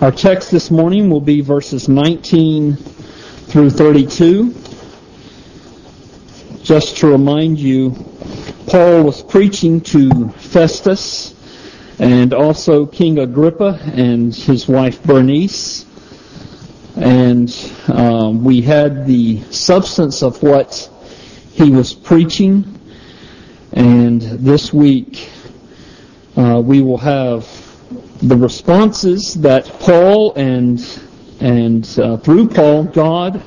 Our text this morning will be verses 19 through 32. Just to remind you, Paul was preaching to Festus and also King Agrippa and his wife Bernice. And um, we had the substance of what he was preaching. And this week uh, we will have the responses that Paul and and uh, through Paul God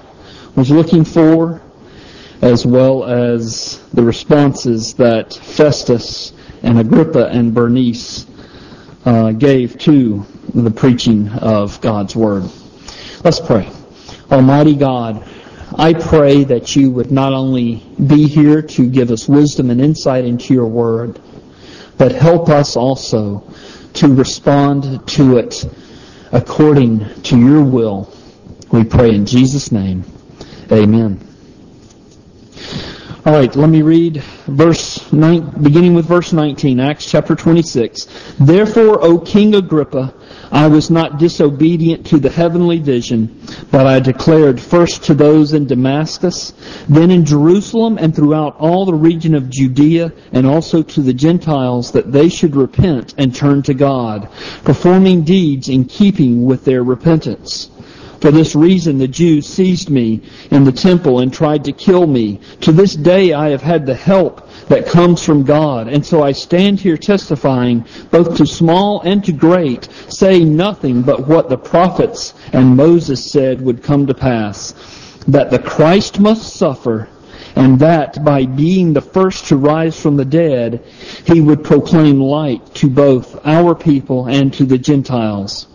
was looking for, as well as the responses that Festus and Agrippa and Bernice uh, gave to the preaching of God's word. Let's pray. Almighty God, I pray that you would not only be here to give us wisdom and insight into your word, but help us also to respond to it according to your will. We pray in Jesus' name. Amen. All right, let me read verse nine, beginning with verse 19, Acts chapter 26. Therefore, O King Agrippa, I was not disobedient to the heavenly vision, but I declared first to those in Damascus, then in Jerusalem and throughout all the region of Judea, and also to the Gentiles that they should repent and turn to God, performing deeds in keeping with their repentance. For this reason the Jews seized me in the temple and tried to kill me. To this day I have had the help that comes from God. And so I stand here testifying both to small and to great, saying nothing but what the prophets and Moses said would come to pass. That the Christ must suffer and that by being the first to rise from the dead, he would proclaim light to both our people and to the Gentiles.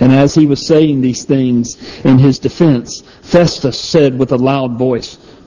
And as he was saying these things in his defense, Festus said with a loud voice,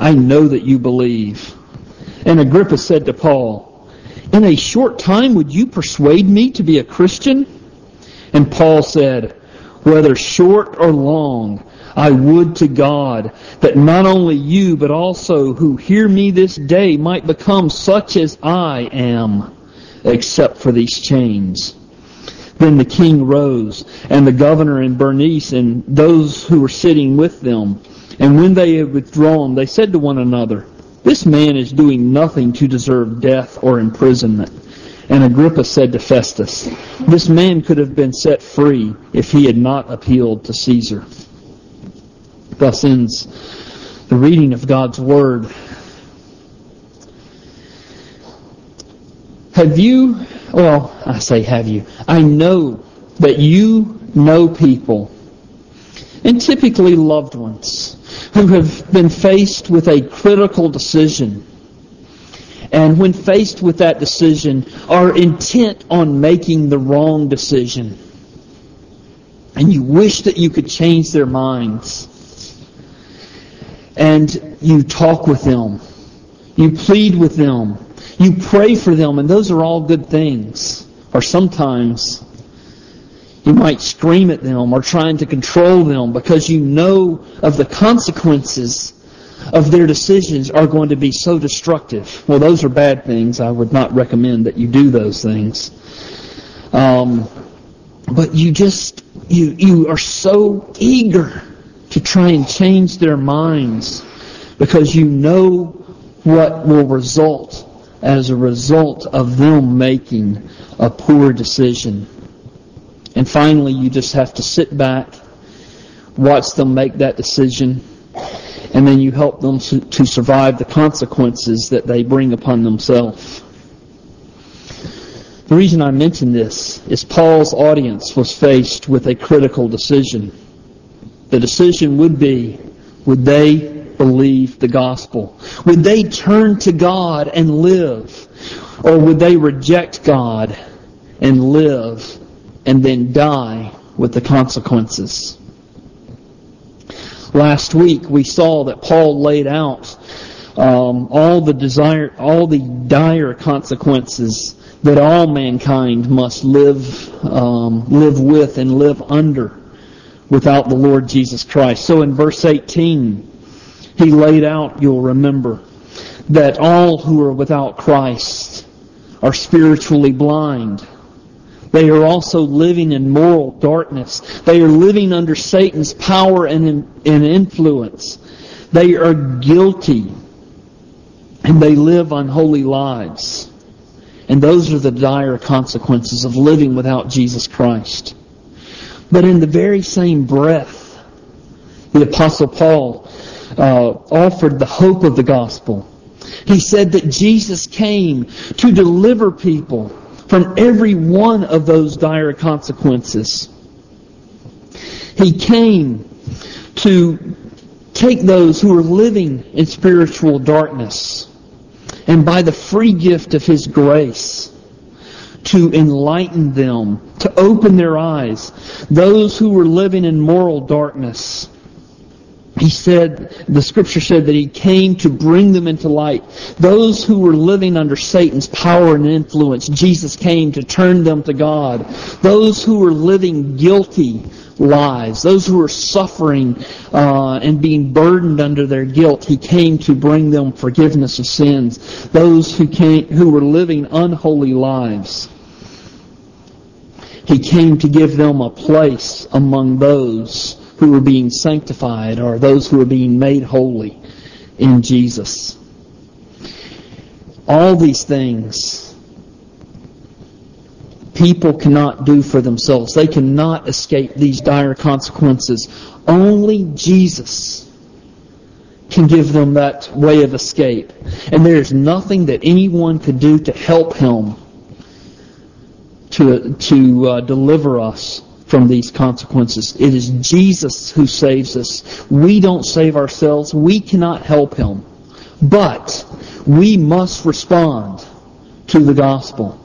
I know that you believe. And Agrippa said to Paul, In a short time would you persuade me to be a Christian? And Paul said, Whether short or long, I would to God that not only you, but also who hear me this day might become such as I am except for these chains. Then the king rose, and the governor and Bernice and those who were sitting with them. And when they had withdrawn, they said to one another, This man is doing nothing to deserve death or imprisonment. And Agrippa said to Festus, This man could have been set free if he had not appealed to Caesar. Thus ends the reading of God's Word. Have you, well, I say have you, I know that you know people, and typically loved ones, who have been faced with a critical decision. And when faced with that decision, are intent on making the wrong decision. And you wish that you could change their minds. And you talk with them. You plead with them you pray for them, and those are all good things. Or sometimes you might scream at them or trying to control them because you know of the consequences of their decisions are going to be so destructive. Well, those are bad things. I would not recommend that you do those things. Um, but you just you you are so eager to try and change their minds because you know what will result as a result of them making a poor decision. And finally, you just have to sit back, watch them make that decision, and then you help them to survive the consequences that they bring upon themselves. The reason I mention this is Paul's audience was faced with a critical decision. The decision would be, would they believe the gospel? Would they turn to God and live? Or would they reject God and live and then die with the consequences. Last week we saw that Paul laid out um, all the desire, all the dire consequences that all mankind must live, um, live with and live under without the Lord Jesus Christ. So in verse 18, he laid out, you'll remember, that all who are without Christ are spiritually blind. They are also living in moral darkness. They are living under Satan's power and, and influence. They are guilty and they live unholy lives. And those are the dire consequences of living without Jesus Christ. But in the very same breath, the Apostle Paul uh, offered the hope of the gospel. He said that Jesus came to deliver people from every one of those dire consequences. He came to take those who are living in spiritual darkness and by the free gift of His grace to enlighten them, to open their eyes. Those who were living in moral darkness, he said, the scripture said that he came to bring them into light. Those who were living under Satan's power and influence, Jesus came to turn them to God. Those who were living guilty lives, those who were suffering uh, and being burdened under their guilt, he came to bring them forgiveness of sins. Those who came, who were living unholy lives, he came to give them a place among those who are being sanctified or those who are being made holy in Jesus. All these things people cannot do for themselves. They cannot escape these dire consequences. Only Jesus can give them that way of escape. And there is nothing that anyone could do to help him to, to uh, deliver us from these consequences. It is Jesus who saves us. We don't save ourselves. We cannot help him. But we must respond to the gospel.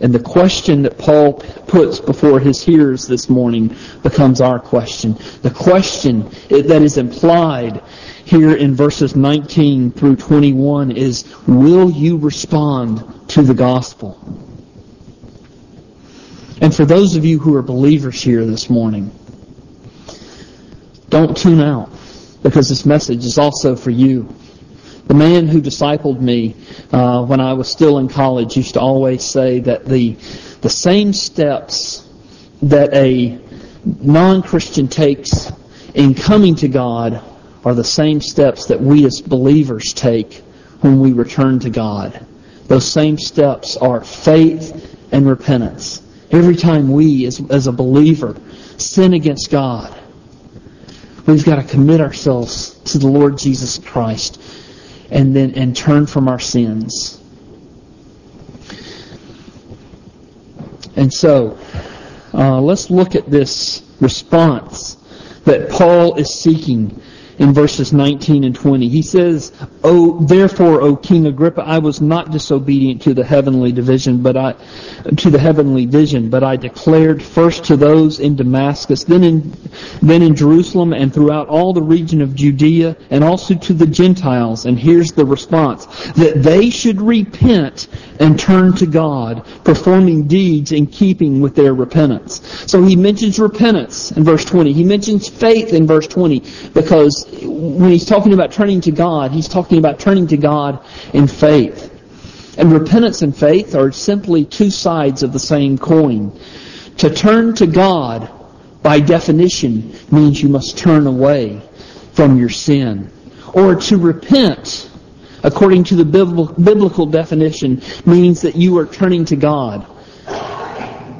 And the question that Paul puts before his hearers this morning becomes our question. The question that is implied here in verses 19 through 21 is, will you respond to the gospel? And for those of you who are believers here this morning, don't tune out because this message is also for you. The man who discipled me uh, when I was still in college used to always say that the the same steps that a non-Christian takes in coming to God are the same steps that we as believers take when we return to God. Those same steps are faith and repentance. Every time we, as, as a believer, sin against God, we've got to commit ourselves to the Lord Jesus Christ and then and turn from our sins. And so, uh, let's look at this response that Paul is seeking in verses 19 and 20. He says, "Oh, therefore, O King Agrippa, I was not disobedient to the heavenly division, but I to the heavenly vision, but I declared first to those in Damascus, then in then in Jerusalem, and throughout all the region of Judea, and also to the Gentiles." And here's the response: that they should repent and turn to God, performing deeds in keeping with their repentance. So he mentions repentance in verse 20. He mentions faith in verse 20 because when he's talking about turning to God, he's talking about turning to God in faith. And repentance and faith are simply two sides of the same coin. To turn to God, by definition, means you must turn away from your sin. Or to repent, according to the biblical definition, means that you are turning to God.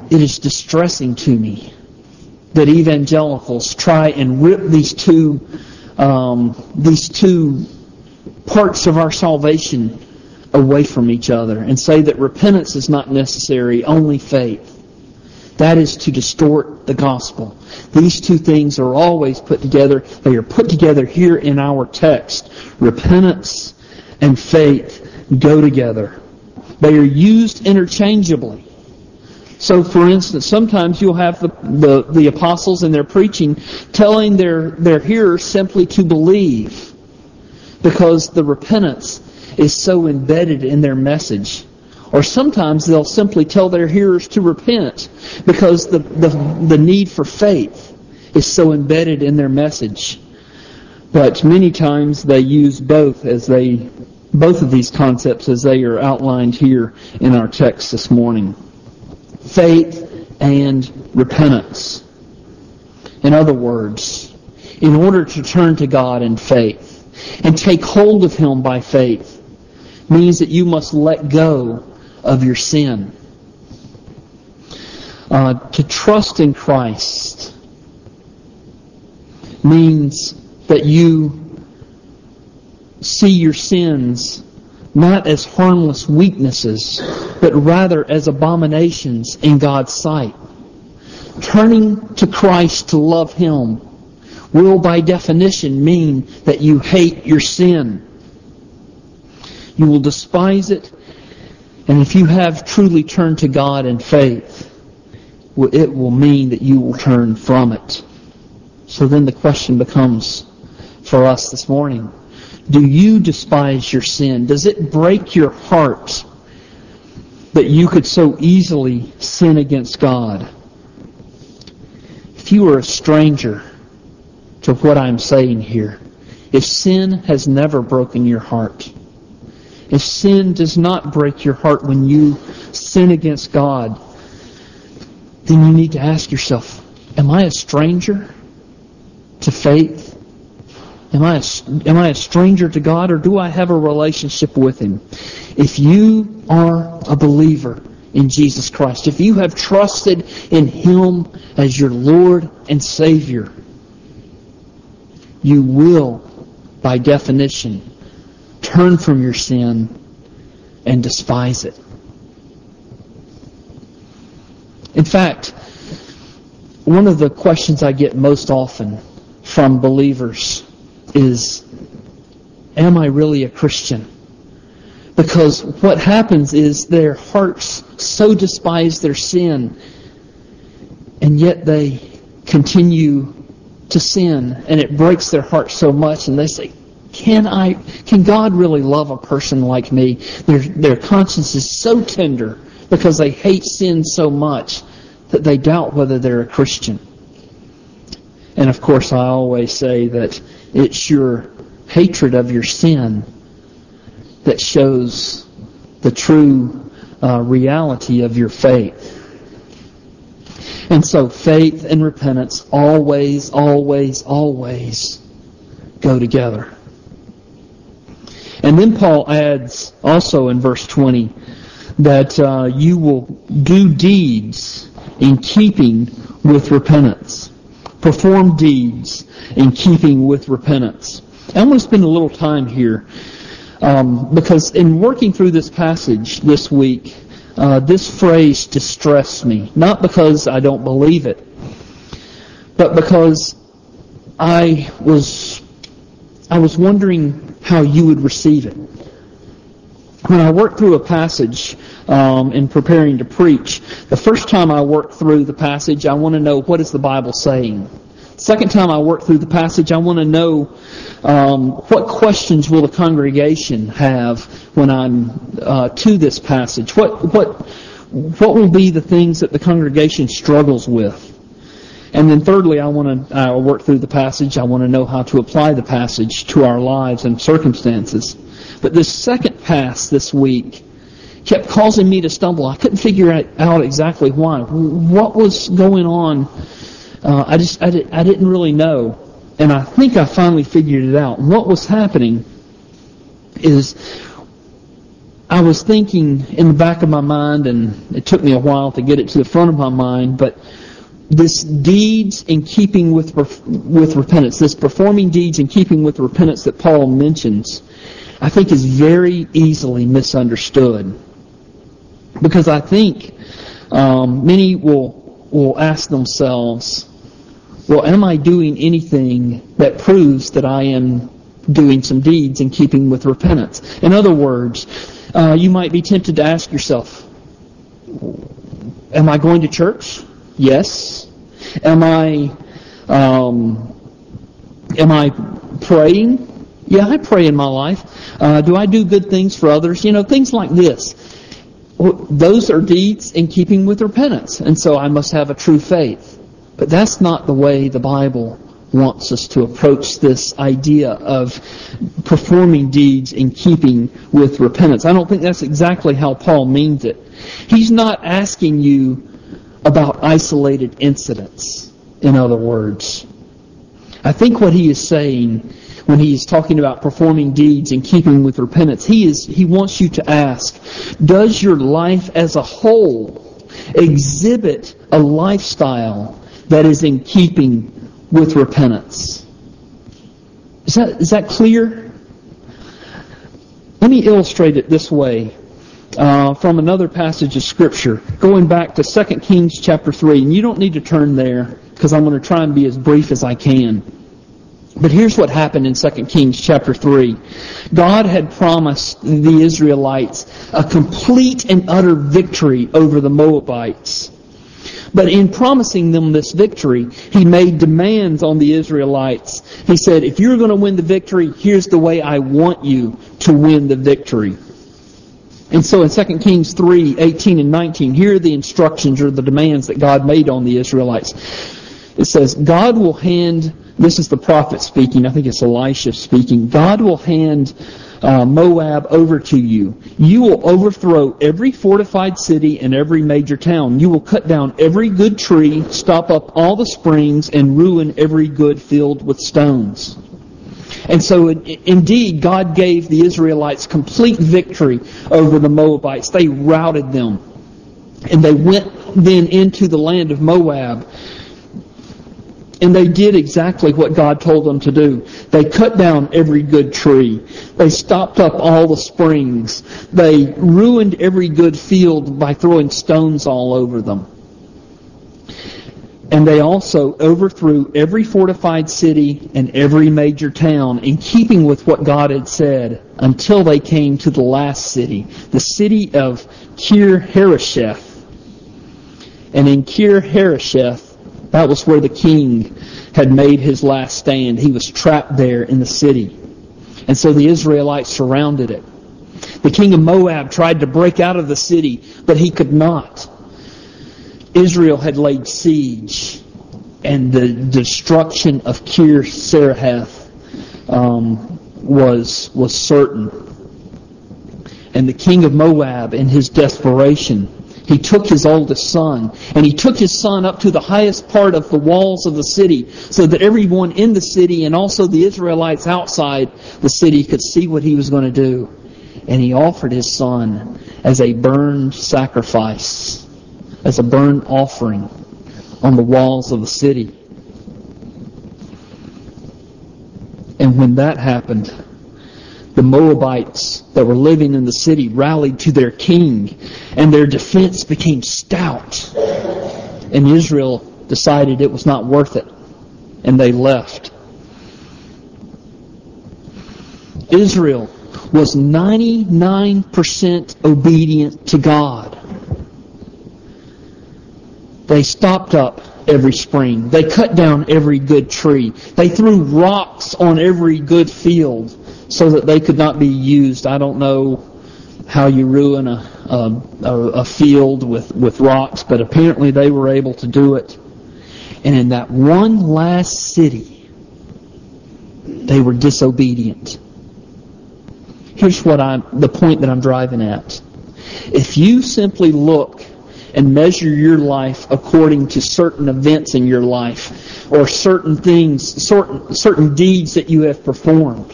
It is distressing to me that evangelicals try and rip these two um, these two parts of our salvation away from each other and say that repentance is not necessary, only faith. That is to distort the gospel. These two things are always put together. They are put together here in our text. Repentance and faith go together. They are used interchangeably. So, for instance, sometimes you'll have the, the, the apostles in their preaching telling their, their hearers simply to believe because the repentance is so embedded in their message. Or sometimes they'll simply tell their hearers to repent because the, the, the need for faith is so embedded in their message. But many times they use both as they both of these concepts as they are outlined here in our text this morning. Faith and repentance. In other words, in order to turn to God in faith and take hold of Him by faith means that you must let go of your sin. Uh, to trust in Christ means that you see your sins not as harmless weaknesses, but rather as abominations in God's sight. Turning to Christ to love Him will by definition mean that you hate your sin. You will despise it, and if you have truly turned to God in faith, it will mean that you will turn from it. So then the question becomes for us this morning, do you despise your sin? Does it break your heart that you could so easily sin against God? If you are a stranger to what I'm saying here, if sin has never broken your heart, if sin does not break your heart when you sin against God, then you need to ask yourself, am I a stranger to faith? Am I, a, am I a stranger to God or do I have a relationship with Him? If you are a believer in Jesus Christ, if you have trusted in Him as your Lord and Savior, you will, by definition, turn from your sin and despise it. In fact, one of the questions I get most often from believers is, am I really a Christian? Because what happens is their hearts so despise their sin, and yet they continue to sin, and it breaks their heart so much, and they say, can I, can God really love a person like me? Their, their conscience is so tender because they hate sin so much that they doubt whether they're a Christian. And of course, I always say that it's your hatred of your sin that shows the true uh, reality of your faith. And so faith and repentance always, always, always go together. And then Paul adds also in verse 20 that uh, you will do deeds in keeping with repentance. Perform deeds in keeping with repentance. I want to spend a little time here um, because in working through this passage this week, uh, this phrase distressed me. Not because I don't believe it, but because I was I was wondering how you would receive it. When I work through a passage um, in preparing to preach, the first time I work through the passage, I want to know what is the Bible saying. Second time I work through the passage, I want to know um, what questions will the congregation have when I'm uh, to this passage. What what what will be the things that the congregation struggles with? And then thirdly, I want to work through the passage. I want to know how to apply the passage to our lives and circumstances. But this second pass this week kept causing me to stumble. I couldn't figure out exactly why. What was going on uh, I just I, did, I didn't really know, and I think I finally figured it out. what was happening is I was thinking in the back of my mind, and it took me a while to get it to the front of my mind, but this deeds in keeping with with repentance, this performing deeds in keeping with repentance that Paul mentions, I think is very easily misunderstood. Because I think um, many will will ask themselves, well, am I doing anything that proves that I am doing some deeds in keeping with repentance? In other words, uh, you might be tempted to ask yourself, am I going to church? Yes. Am I um, am I praying? Yeah, I pray in my life. Uh, do I do good things for others? You know, things like this. Those are deeds in keeping with repentance, and so I must have a true faith. But that's not the way the Bible wants us to approach this idea of performing deeds in keeping with repentance. I don't think that's exactly how Paul means it. He's not asking you about isolated incidents, in other words. I think what he is saying when he is talking about performing deeds in keeping with repentance, he is he wants you to ask, does your life as a whole exhibit a lifestyle that is in keeping with repentance. Is that, is that clear? Let me illustrate it this way uh, from another passage of Scripture, going back to 2 Kings chapter 3. And you don't need to turn there because I'm going to try and be as brief as I can. But here's what happened in 2 Kings chapter 3. God had promised the Israelites a complete and utter victory over the Moabites. But in promising them this victory, he made demands on the Israelites. He said, if you're going to win the victory, here's the way I want you to win the victory. And so in 2 Kings 3, 18 and 19, here are the instructions or the demands that God made on the Israelites. It says, God will hand, this is the prophet speaking, I think it's Elisha speaking, God will hand uh, Moab over to you. You will overthrow every fortified city and every major town. You will cut down every good tree, stop up all the springs, and ruin every good field with stones. And so, indeed, God gave the Israelites complete victory over the Moabites. They routed them. And they went then into the land of Moab and they did exactly what God told them to do. They cut down every good tree. They stopped up all the springs. They ruined every good field by throwing stones all over them. And they also overthrew every fortified city and every major town in keeping with what God had said until they came to the last city, the city of Kir Hareseth. And in Kir Hareseth, that was where the king had made his last stand. He was trapped there in the city. And so the Israelites surrounded it. The king of Moab tried to break out of the city, but he could not. Israel had laid siege, and the destruction of Kir Saraheth um, was was certain. And the king of Moab, in his desperation, he took his oldest son, and he took his son up to the highest part of the walls of the city, so that everyone in the city and also the Israelites outside the city could see what he was going to do. And he offered his son as a burned sacrifice, as a burnt offering on the walls of the city. And when that happened, the Moabites that were living in the city rallied to their king, and their defense became stout. And Israel decided it was not worth it, and they left. Israel was 99% obedient to God. They stopped up every spring. They cut down every good tree. They threw rocks on every good field so that they could not be used. I don't know how you ruin a, a, a field with, with rocks, but apparently they were able to do it. And in that one last city, they were disobedient. Here's what I'm, the point that I'm driving at. If you simply look and measure your life according to certain events in your life or certain things, certain, certain deeds that you have performed,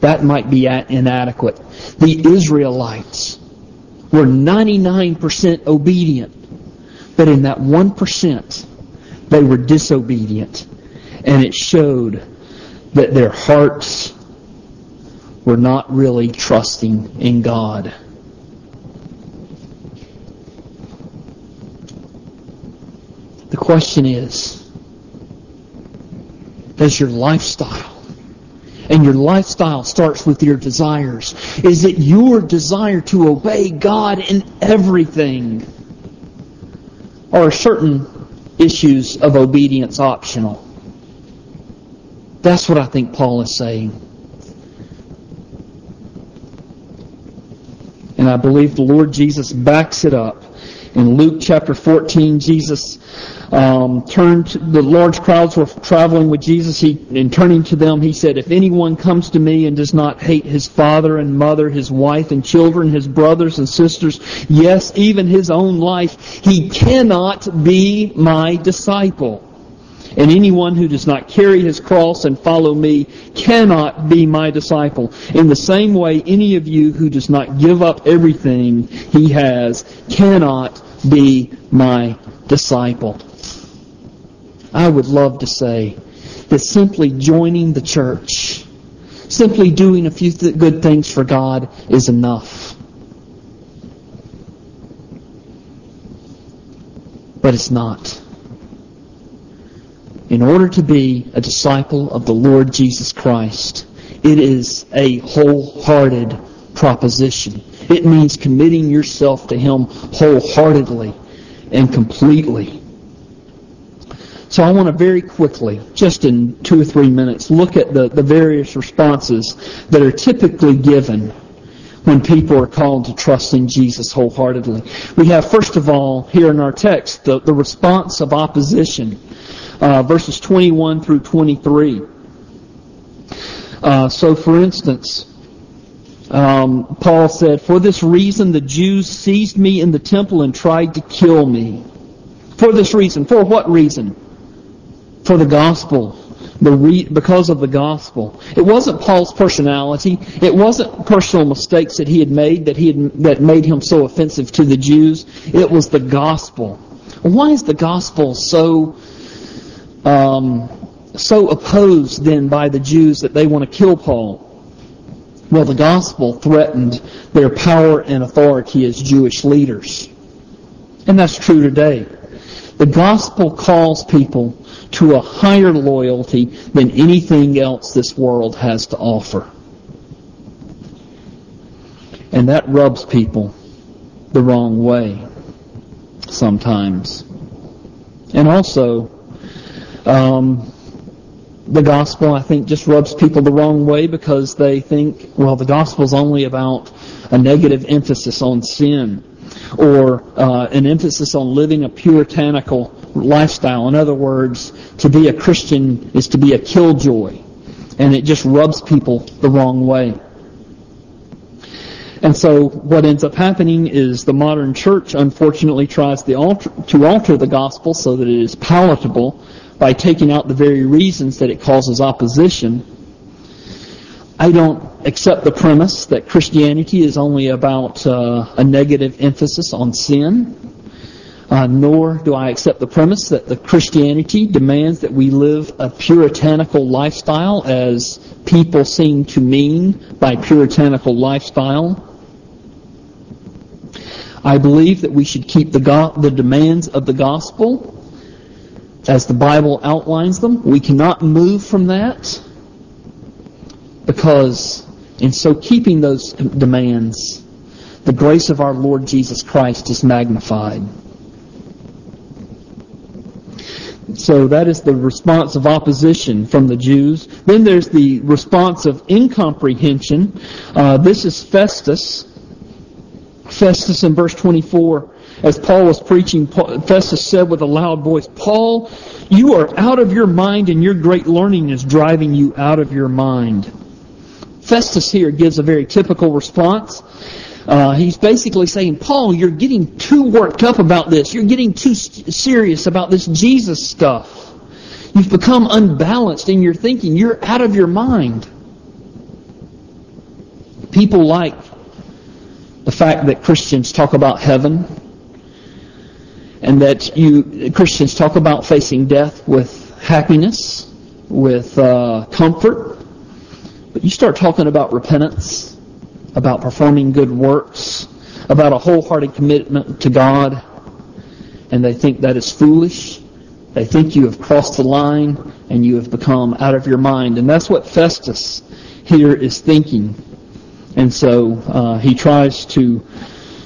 that might be inadequate. The Israelites were 99% obedient, but in that 1%, they were disobedient. And it showed that their hearts were not really trusting in God. The question is, does your lifestyle and your lifestyle starts with your desires? Is it your desire to obey God in everything? Or are certain issues of obedience optional? That's what I think Paul is saying. And I believe the Lord Jesus backs it up. In Luke chapter 14, Jesus um, turned, the large crowds were traveling with Jesus. He, and turning to them, he said, If anyone comes to me and does not hate his father and mother, his wife and children, his brothers and sisters, yes, even his own life, he cannot be my disciple. And anyone who does not carry his cross and follow me cannot be my disciple. In the same way, any of you who does not give up everything he has cannot be my disciple. I would love to say that simply joining the church, simply doing a few th- good things for God is enough. But it's not in order to be a disciple of the Lord Jesus Christ, it is a wholehearted proposition. It means committing yourself to Him wholeheartedly and completely. So I want to very quickly, just in two or three minutes, look at the, the various responses that are typically given when people are called to trust in Jesus wholeheartedly. We have, first of all, here in our text, the, the response of opposition uh, verses 21 through 23. Uh, so, for instance, um, Paul said, For this reason the Jews seized me in the temple and tried to kill me. For this reason. For what reason? For the gospel. The re- because of the gospel. It wasn't Paul's personality. It wasn't personal mistakes that he had made that he had, that made him so offensive to the Jews. It was the gospel. Why is the gospel so um, so opposed then by the Jews that they want to kill Paul? Well, the gospel threatened their power and authority as Jewish leaders. And that's true today. The gospel calls people to a higher loyalty than anything else this world has to offer. And that rubs people the wrong way sometimes. And also, um, the gospel, I think, just rubs people the wrong way because they think, well, the gospel is only about a negative emphasis on sin or uh, an emphasis on living a puritanical lifestyle. In other words, to be a Christian is to be a killjoy. And it just rubs people the wrong way. And so what ends up happening is the modern church unfortunately tries alter, to alter the gospel so that it is palatable by taking out the very reasons that it causes opposition. I don't accept the premise that Christianity is only about uh, a negative emphasis on sin, uh, nor do I accept the premise that the Christianity demands that we live a puritanical lifestyle as people seem to mean by puritanical lifestyle. I believe that we should keep the, go- the demands of the gospel as the Bible outlines them. We cannot move from that because in so keeping those demands, the grace of our Lord Jesus Christ is magnified. So that is the response of opposition from the Jews. Then there's the response of incomprehension. Uh, this is Festus. Festus in verse 24 as Paul was preaching, Festus said with a loud voice, Paul, you are out of your mind and your great learning is driving you out of your mind. Festus here gives a very typical response. Uh, he's basically saying, Paul, you're getting too worked up about this. You're getting too serious about this Jesus stuff. You've become unbalanced in your thinking. You're out of your mind. People like the fact that Christians talk about heaven and that you Christians talk about facing death with happiness, with uh, comfort, but you start talking about repentance, about performing good works, about a wholehearted commitment to God, and they think that is foolish. They think you have crossed the line. and you have become out of your mind. And that's what Festus here is thinking. And so uh, he tries to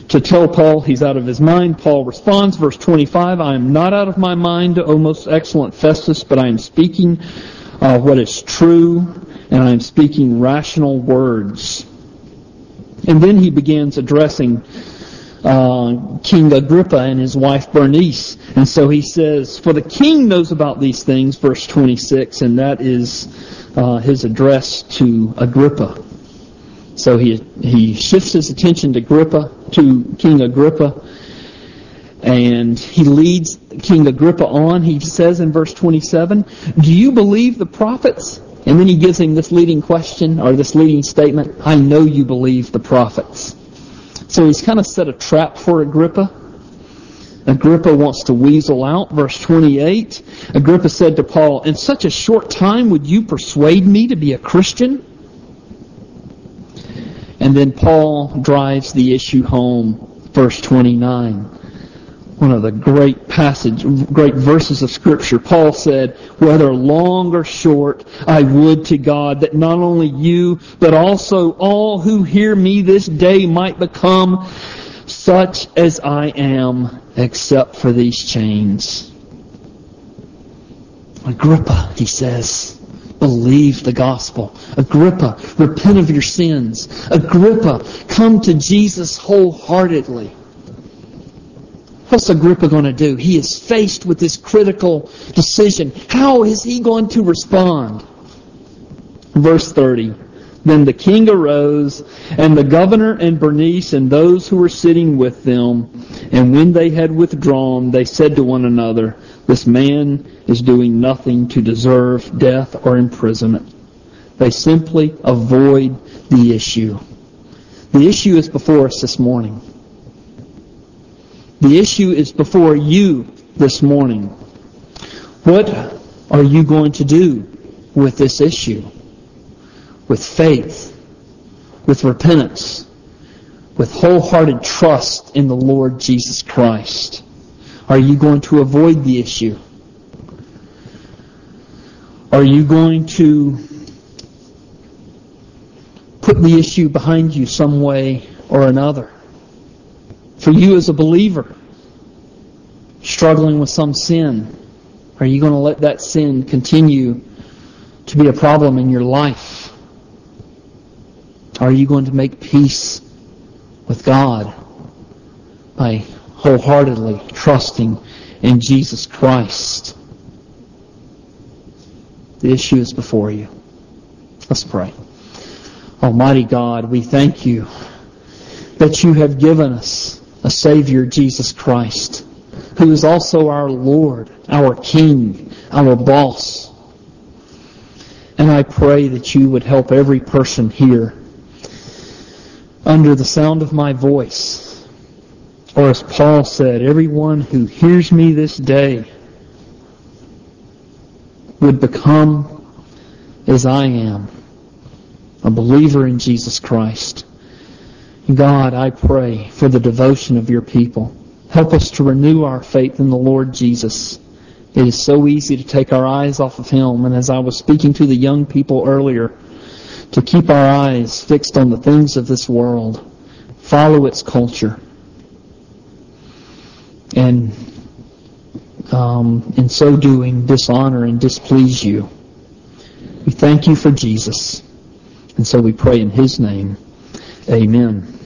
to tell Paul he's out of his mind. Paul responds, verse 25, I am not out of my mind, O most excellent Festus, but I am speaking uh, what is true, and I am speaking rational words. And then he begins addressing uh, King Agrippa and his wife Bernice. And so he says, For the king knows about these things, verse 26, and that is uh, his address to Agrippa. So he, he shifts his attention to Agrippa, to King Agrippa, and he leads King Agrippa on. He says in verse 27, Do you believe the prophets? And then he gives him this leading question, or this leading statement, I know you believe the prophets. So he's kind of set a trap for Agrippa. Agrippa wants to weasel out. Verse 28, Agrippa said to Paul, In such a short time would you persuade me to be a Christian? And then Paul drives the issue home. Verse 29 one of the great passage, great verses of Scripture. Paul said, whether long or short, I would to God that not only you, but also all who hear me this day might become such as I am, except for these chains. Agrippa, he says, believe the gospel. Agrippa, repent of your sins. Agrippa, come to Jesus wholeheartedly. What's Agrippa going to do? He is faced with this critical decision. How is he going to respond? Verse 30. Then the king arose, and the governor and Bernice and those who were sitting with them, and when they had withdrawn, they said to one another, This man is doing nothing to deserve death or imprisonment. They simply avoid the issue. The issue is before us this morning. The issue is before you this morning. What are you going to do with this issue? With faith, with repentance, with wholehearted trust in the Lord Jesus Christ? Are you going to avoid the issue? Are you going to put the issue behind you some way or another? For you as a believer, struggling with some sin, are you going to let that sin continue to be a problem in your life? Are you going to make peace with God by wholeheartedly trusting in Jesus Christ? The issue is before you. Let's pray. Almighty God, we thank you that you have given us a Savior, Jesus Christ, who is also our Lord, our King, our boss. And I pray that you would help every person here under the sound of my voice. Or as Paul said, everyone who hears me this day would become as I am, a believer in Jesus Christ. God, I pray for the devotion of your people. Help us to renew our faith in the Lord Jesus. It is so easy to take our eyes off of Him. And as I was speaking to the young people earlier, to keep our eyes fixed on the things of this world, follow its culture, and um, in so doing, dishonor and displease you. We thank you for Jesus. And so we pray in His name. Amen.